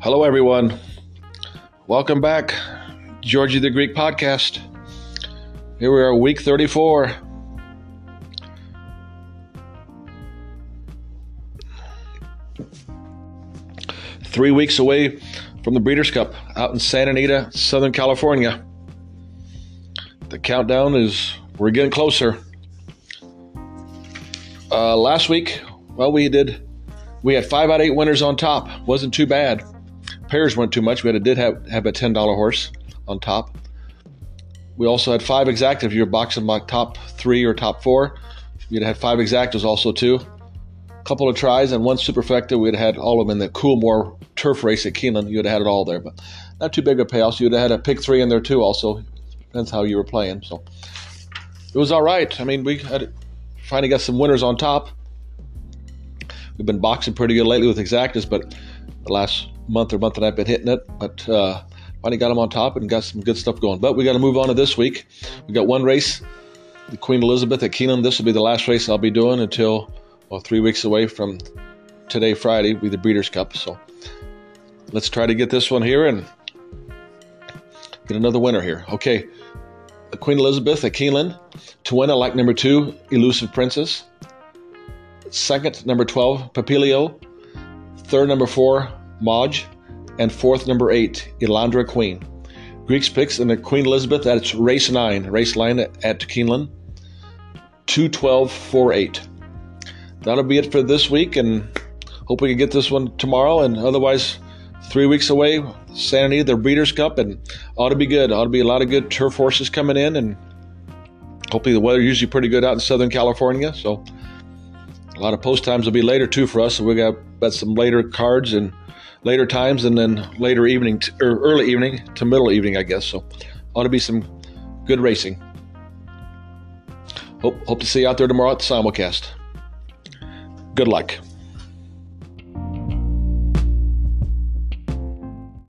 Hello, everyone. Welcome back, Georgie the Greek podcast. Here we are, week 34. Three weeks away from the Breeders' Cup out in Santa Anita, Southern California. The countdown is, we're getting closer. Uh, last week, well, we did, we had five out of eight winners on top. Wasn't too bad. Pairs weren't too much. We had a, did have, have a $10 horse on top. We also had five exactas. Your box of top three or top four. you'd have had five exactas also too. A couple of tries and one superfecta. We'd had all of them in the Coolmore turf race at Keeneland. You'd have had it all there, but not too big a payoff. So you'd have had a pick three in there too. Also, depends how you were playing. So it was all right. I mean, we had finally got some winners on top. We've been boxing pretty good lately with exactas, but the last month or month and I've been hitting it. But uh, finally got them on top and got some good stuff going. But we got to move on to this week. We got one race, the Queen Elizabeth at Keeneland. This will be the last race I'll be doing until well three weeks away from today, Friday, be the Breeders' Cup. So let's try to get this one here and get another winner here. Okay, Queen Elizabeth at Keeneland. To win, I like number two, Elusive Princess. Second, number 12, Papilio. Third, number four, Maj and fourth, number eight, Elandra Queen. Greeks picks in the Queen Elizabeth, that's race nine, race line at Keeneland, 212.48. That'll be it for this week, and hope we can get this one tomorrow. And otherwise, three weeks away, Santa Anita, the Breeders' Cup, and ought to be good. Ought to be a lot of good turf horses coming in, and hopefully the weather usually pretty good out in Southern California. So a lot of post times will be later too for us. So we got, got some later cards and later times and then later evening to, or early evening to middle evening, I guess. So ought to be some good racing. Hope hope to see you out there tomorrow at the simulcast. Good luck.